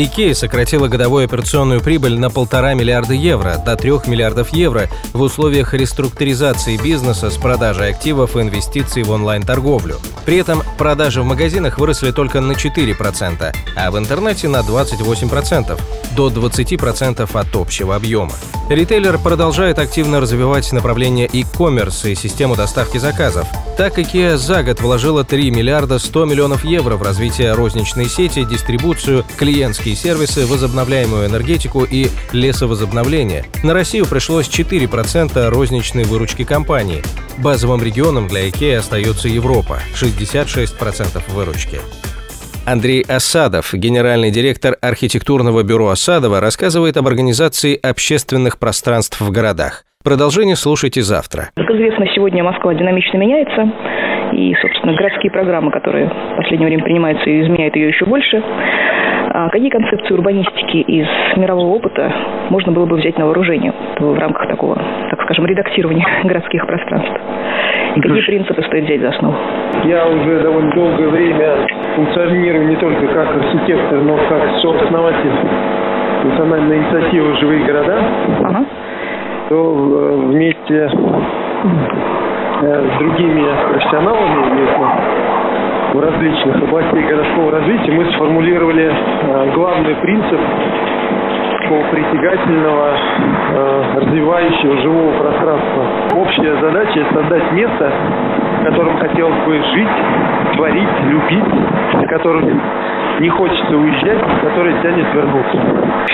Икея сократила годовую операционную прибыль на полтора миллиарда евро до 3 миллиардов евро в условиях реструктуризации бизнеса с продажей активов и инвестиций в онлайн-торговлю. При этом продажи в магазинах выросли только на 4%, а в интернете на 28%, до 20% от общего объема. Ритейлер продолжает активно развивать направление e-commerce и систему доставки заказов. Так, IKEA за год вложила 3 миллиарда 100 миллионов евро в развитие розничной сети, дистрибуцию, клиентские сервисы, возобновляемую энергетику и лесовозобновление. На Россию пришлось 4% розничной выручки компании. Базовым регионом для IKEA остается Европа – 66% выручки. Андрей Осадов, генеральный директор архитектурного бюро Осадова, рассказывает об организации общественных пространств в городах. Продолжение слушайте завтра. Как известно, сегодня Москва динамично меняется, и, собственно, городские программы, которые в последнее время принимаются, изменяют ее еще больше. А какие концепции урбанистики из мирового опыта можно было бы взять на вооружение в рамках такого, так скажем, редактирования городских пространств? И какие принципы стоит взять за основу? Я уже довольно долгое время функционирую не только как архитектор, но как сооснователь национальной инициативы «Живые города», ага. то э, вместе э, с другими профессионалами в различных областях городского развития мы сформулировали э, главный принцип притягательного, э, развивающего живого пространства. Общая задача – создать место, в котором хотелось бы жить, творить, любить, в котором не хочется уезжать, которое тянет вернуться.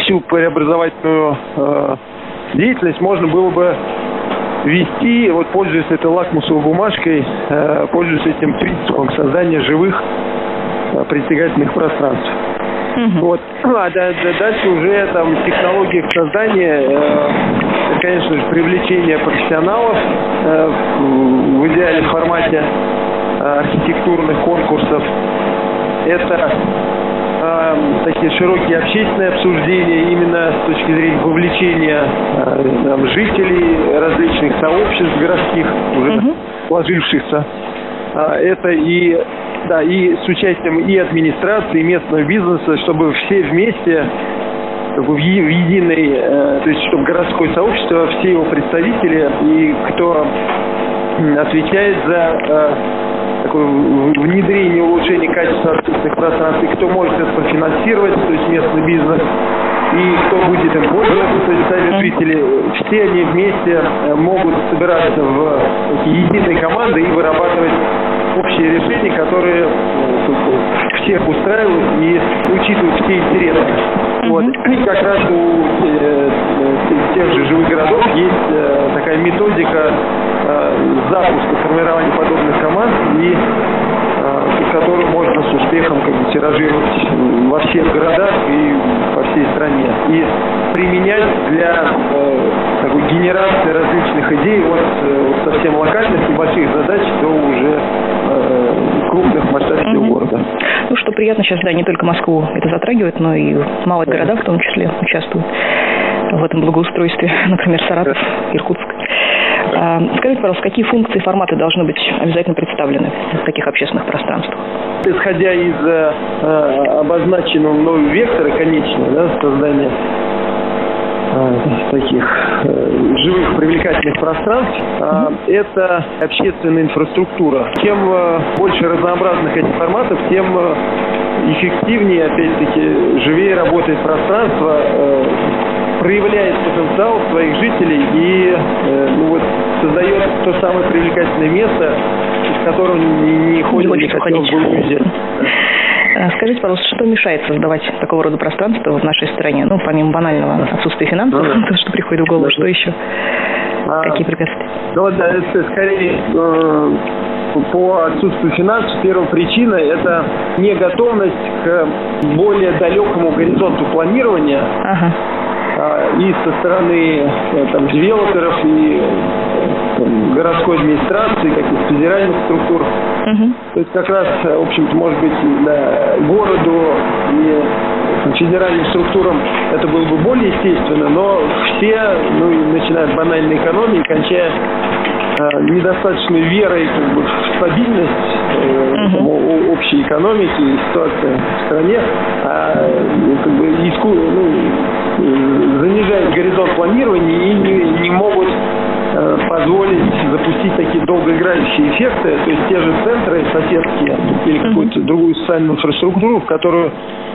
Всю преобразовательную э, деятельность можно было бы вести, вот пользуясь этой лакмусовой бумажкой, э, пользуясь этим принципом создания живых э, притягательных пространств. Угу. Вот. А да, да, дальше уже там технологии создания, э, конечно же, привлечение профессионалов э, в идеале формате э, архитектурных конкурсов. Это э, такие широкие общественные обсуждения именно с точки зрения вовлечения э, там, жителей различных сообществ городских, уже угу. сложившихся. А, это и да, и с участием и администрации, и местного бизнеса, чтобы все вместе в, в единой, э, то есть чтобы городское сообщество, все его представители и кто отвечает за э, внедрение, улучшение качества общественных пространств, и кто может это профинансировать, то есть местный бизнес, и кто будет им пользоваться, то есть сами жители, все они вместе э, могут собираться в такие единые команды и вырабатывать общие решения, которые э, всех устраивают и учитывают все интересы. Вот. И как раз у э, тех же живых городов есть э, такая методика э, запуска формирования подобных команд и э, которую можно с успехом как бы, тиражировать во всех городах и по всей стране. И применять для э, такой генерации различных идей от, э, совсем локальных небольших задач до уже э, крупных масштабов mm-hmm. города. Приятно сейчас, да, не только Москву это затрагивает, но и малые города в том числе участвуют в этом благоустройстве, например, Саратов, Иркутск. А, скажите, пожалуйста, какие функции и форматы должны быть обязательно представлены в таких общественных пространствах? Исходя из э, обозначенного мною вектора конечного да, создания э, таких э, живых привлекательных пространств, э, это общественная инфраструктура. Чем э, больше разнообразных этих форматов, тем э, эффективнее, опять-таки, живее работает пространство, проявляет потенциал своих жителей и ну, вот, создает то самое привлекательное место, из которого не, не ходит, не, не хотел бы уезжать. Э, скажите, пожалуйста, что мешает создавать такого рода пространство в нашей стране? Ну, помимо банального отсутствия финансов, ну, то, что приходит в голову, что еще? А, Какие препятствия? Ну, да, это скорее э, по отсутствию финансов. Первая причина – это неготовность к более далекому горизонту планирования. Ага и со стороны э, там, девелоперов и городской администрации, каких-то федеральных структур. Угу. То есть как раз, в общем-то, может быть, да, городу и федеральным структурам это было бы более естественно, но все, ну, начиная от банальной экономии, кончая э, недостаточной верой как бы, в стабильность э, там, общей экономики и ситуации в стране, а как бы, иску, ну, занижает горизонт планирования и не, не могут долгоиграющие эффекты, то есть те же центры соседские или какую-то другую социальную инфраструктуру, в которую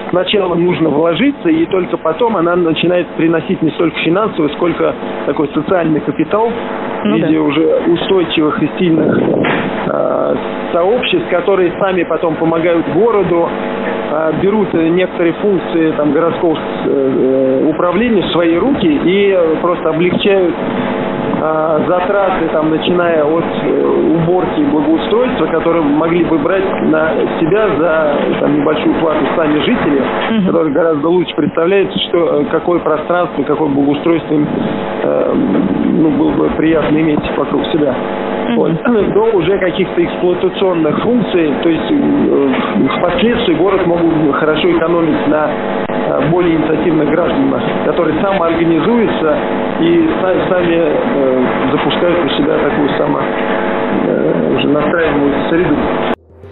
сначала нужно вложиться, и только потом она начинает приносить не столько финансовый, сколько такой социальный капитал ну, в виде да. уже устойчивых и сильных э, сообществ, которые сами потом помогают городу, э, берут некоторые функции там, городского э, управления в свои руки и просто облегчают а, затраты, там, начиная от э, уборки и благоустройства, которые могли бы брать на себя за там, небольшую плату сами жители, угу. которые гораздо лучше представляют, что, э, какое пространство, какое благоустройство им э, ну, было бы приятно иметь вокруг себя. Вот. До уже каких-то эксплуатационных функций, то есть э, впоследствии город могут хорошо экономить на более инициативных гражданах, которые самоорганизуются и сами э, запускают у себя такую само э, уже настраиваемую среду.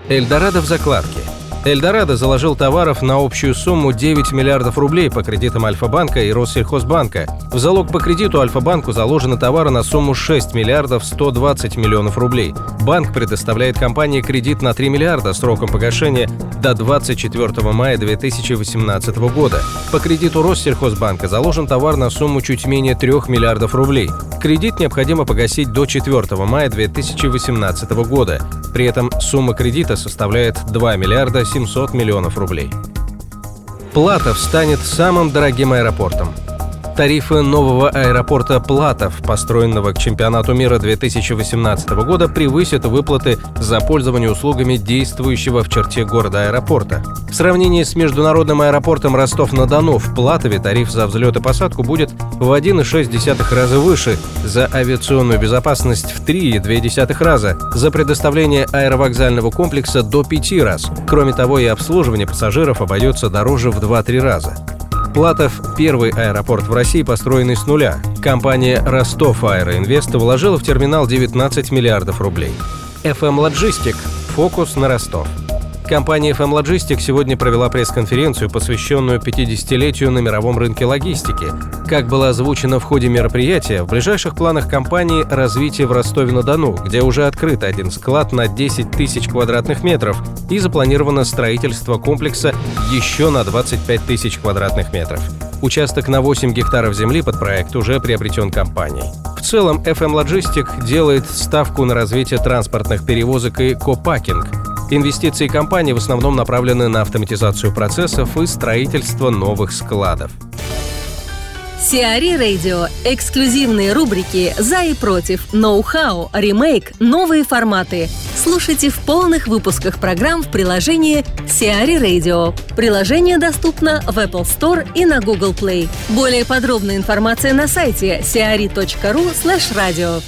Эльдорадо в закладке. Эльдорадо заложил товаров на общую сумму 9 миллиардов рублей по кредитам Альфа-банка и Россельхозбанка. В залог по кредиту Альфа-банку заложены товары на сумму 6 миллиардов 120 миллионов рублей. Банк предоставляет компании кредит на 3 миллиарда сроком погашения до 24 мая 2018 года. По кредиту Россельхозбанка заложен товар на сумму чуть менее 3 миллиардов рублей. Кредит необходимо погасить до 4 мая 2018 года. При этом сумма кредита составляет 2 миллиарда 700 миллионов рублей. Платов станет самым дорогим аэропортом – Тарифы нового аэропорта Платов, построенного к чемпионату мира 2018 года, превысят выплаты за пользование услугами действующего в черте города аэропорта. В сравнении с международным аэропортом Ростов-на-Дону в Платове тариф за взлет и посадку будет в 1,6 раза выше, за авиационную безопасность в 3,2 раза, за предоставление аэровокзального комплекса до 5 раз. Кроме того, и обслуживание пассажиров обойдется дороже в 2-3 раза. Платов – первый аэропорт в России, построенный с нуля. Компания «Ростов Аэроинвест» вложила в терминал 19 миллиардов рублей. FM Logistic – фокус на Ростов – Компания FM Logistics сегодня провела пресс-конференцию, посвященную 50-летию на мировом рынке логистики. Как было озвучено в ходе мероприятия, в ближайших планах компании развитие в Ростове-на-Дону, где уже открыт один склад на 10 тысяч квадратных метров и запланировано строительство комплекса еще на 25 тысяч квадратных метров. Участок на 8 гектаров земли под проект уже приобретен компанией. В целом, FM Logistic делает ставку на развитие транспортных перевозок и копакинг, Инвестиции компании в основном направлены на автоматизацию процессов и строительство новых складов. Сиари Радио. Эксклюзивные рубрики «За и против», «Ноу-хау», «Ремейк», «Новые форматы». Слушайте в полных выпусках программ в приложении Сиари Radio. Приложение доступно в Apple Store и на Google Play. Более подробная информация на сайте siari.ru slash radio.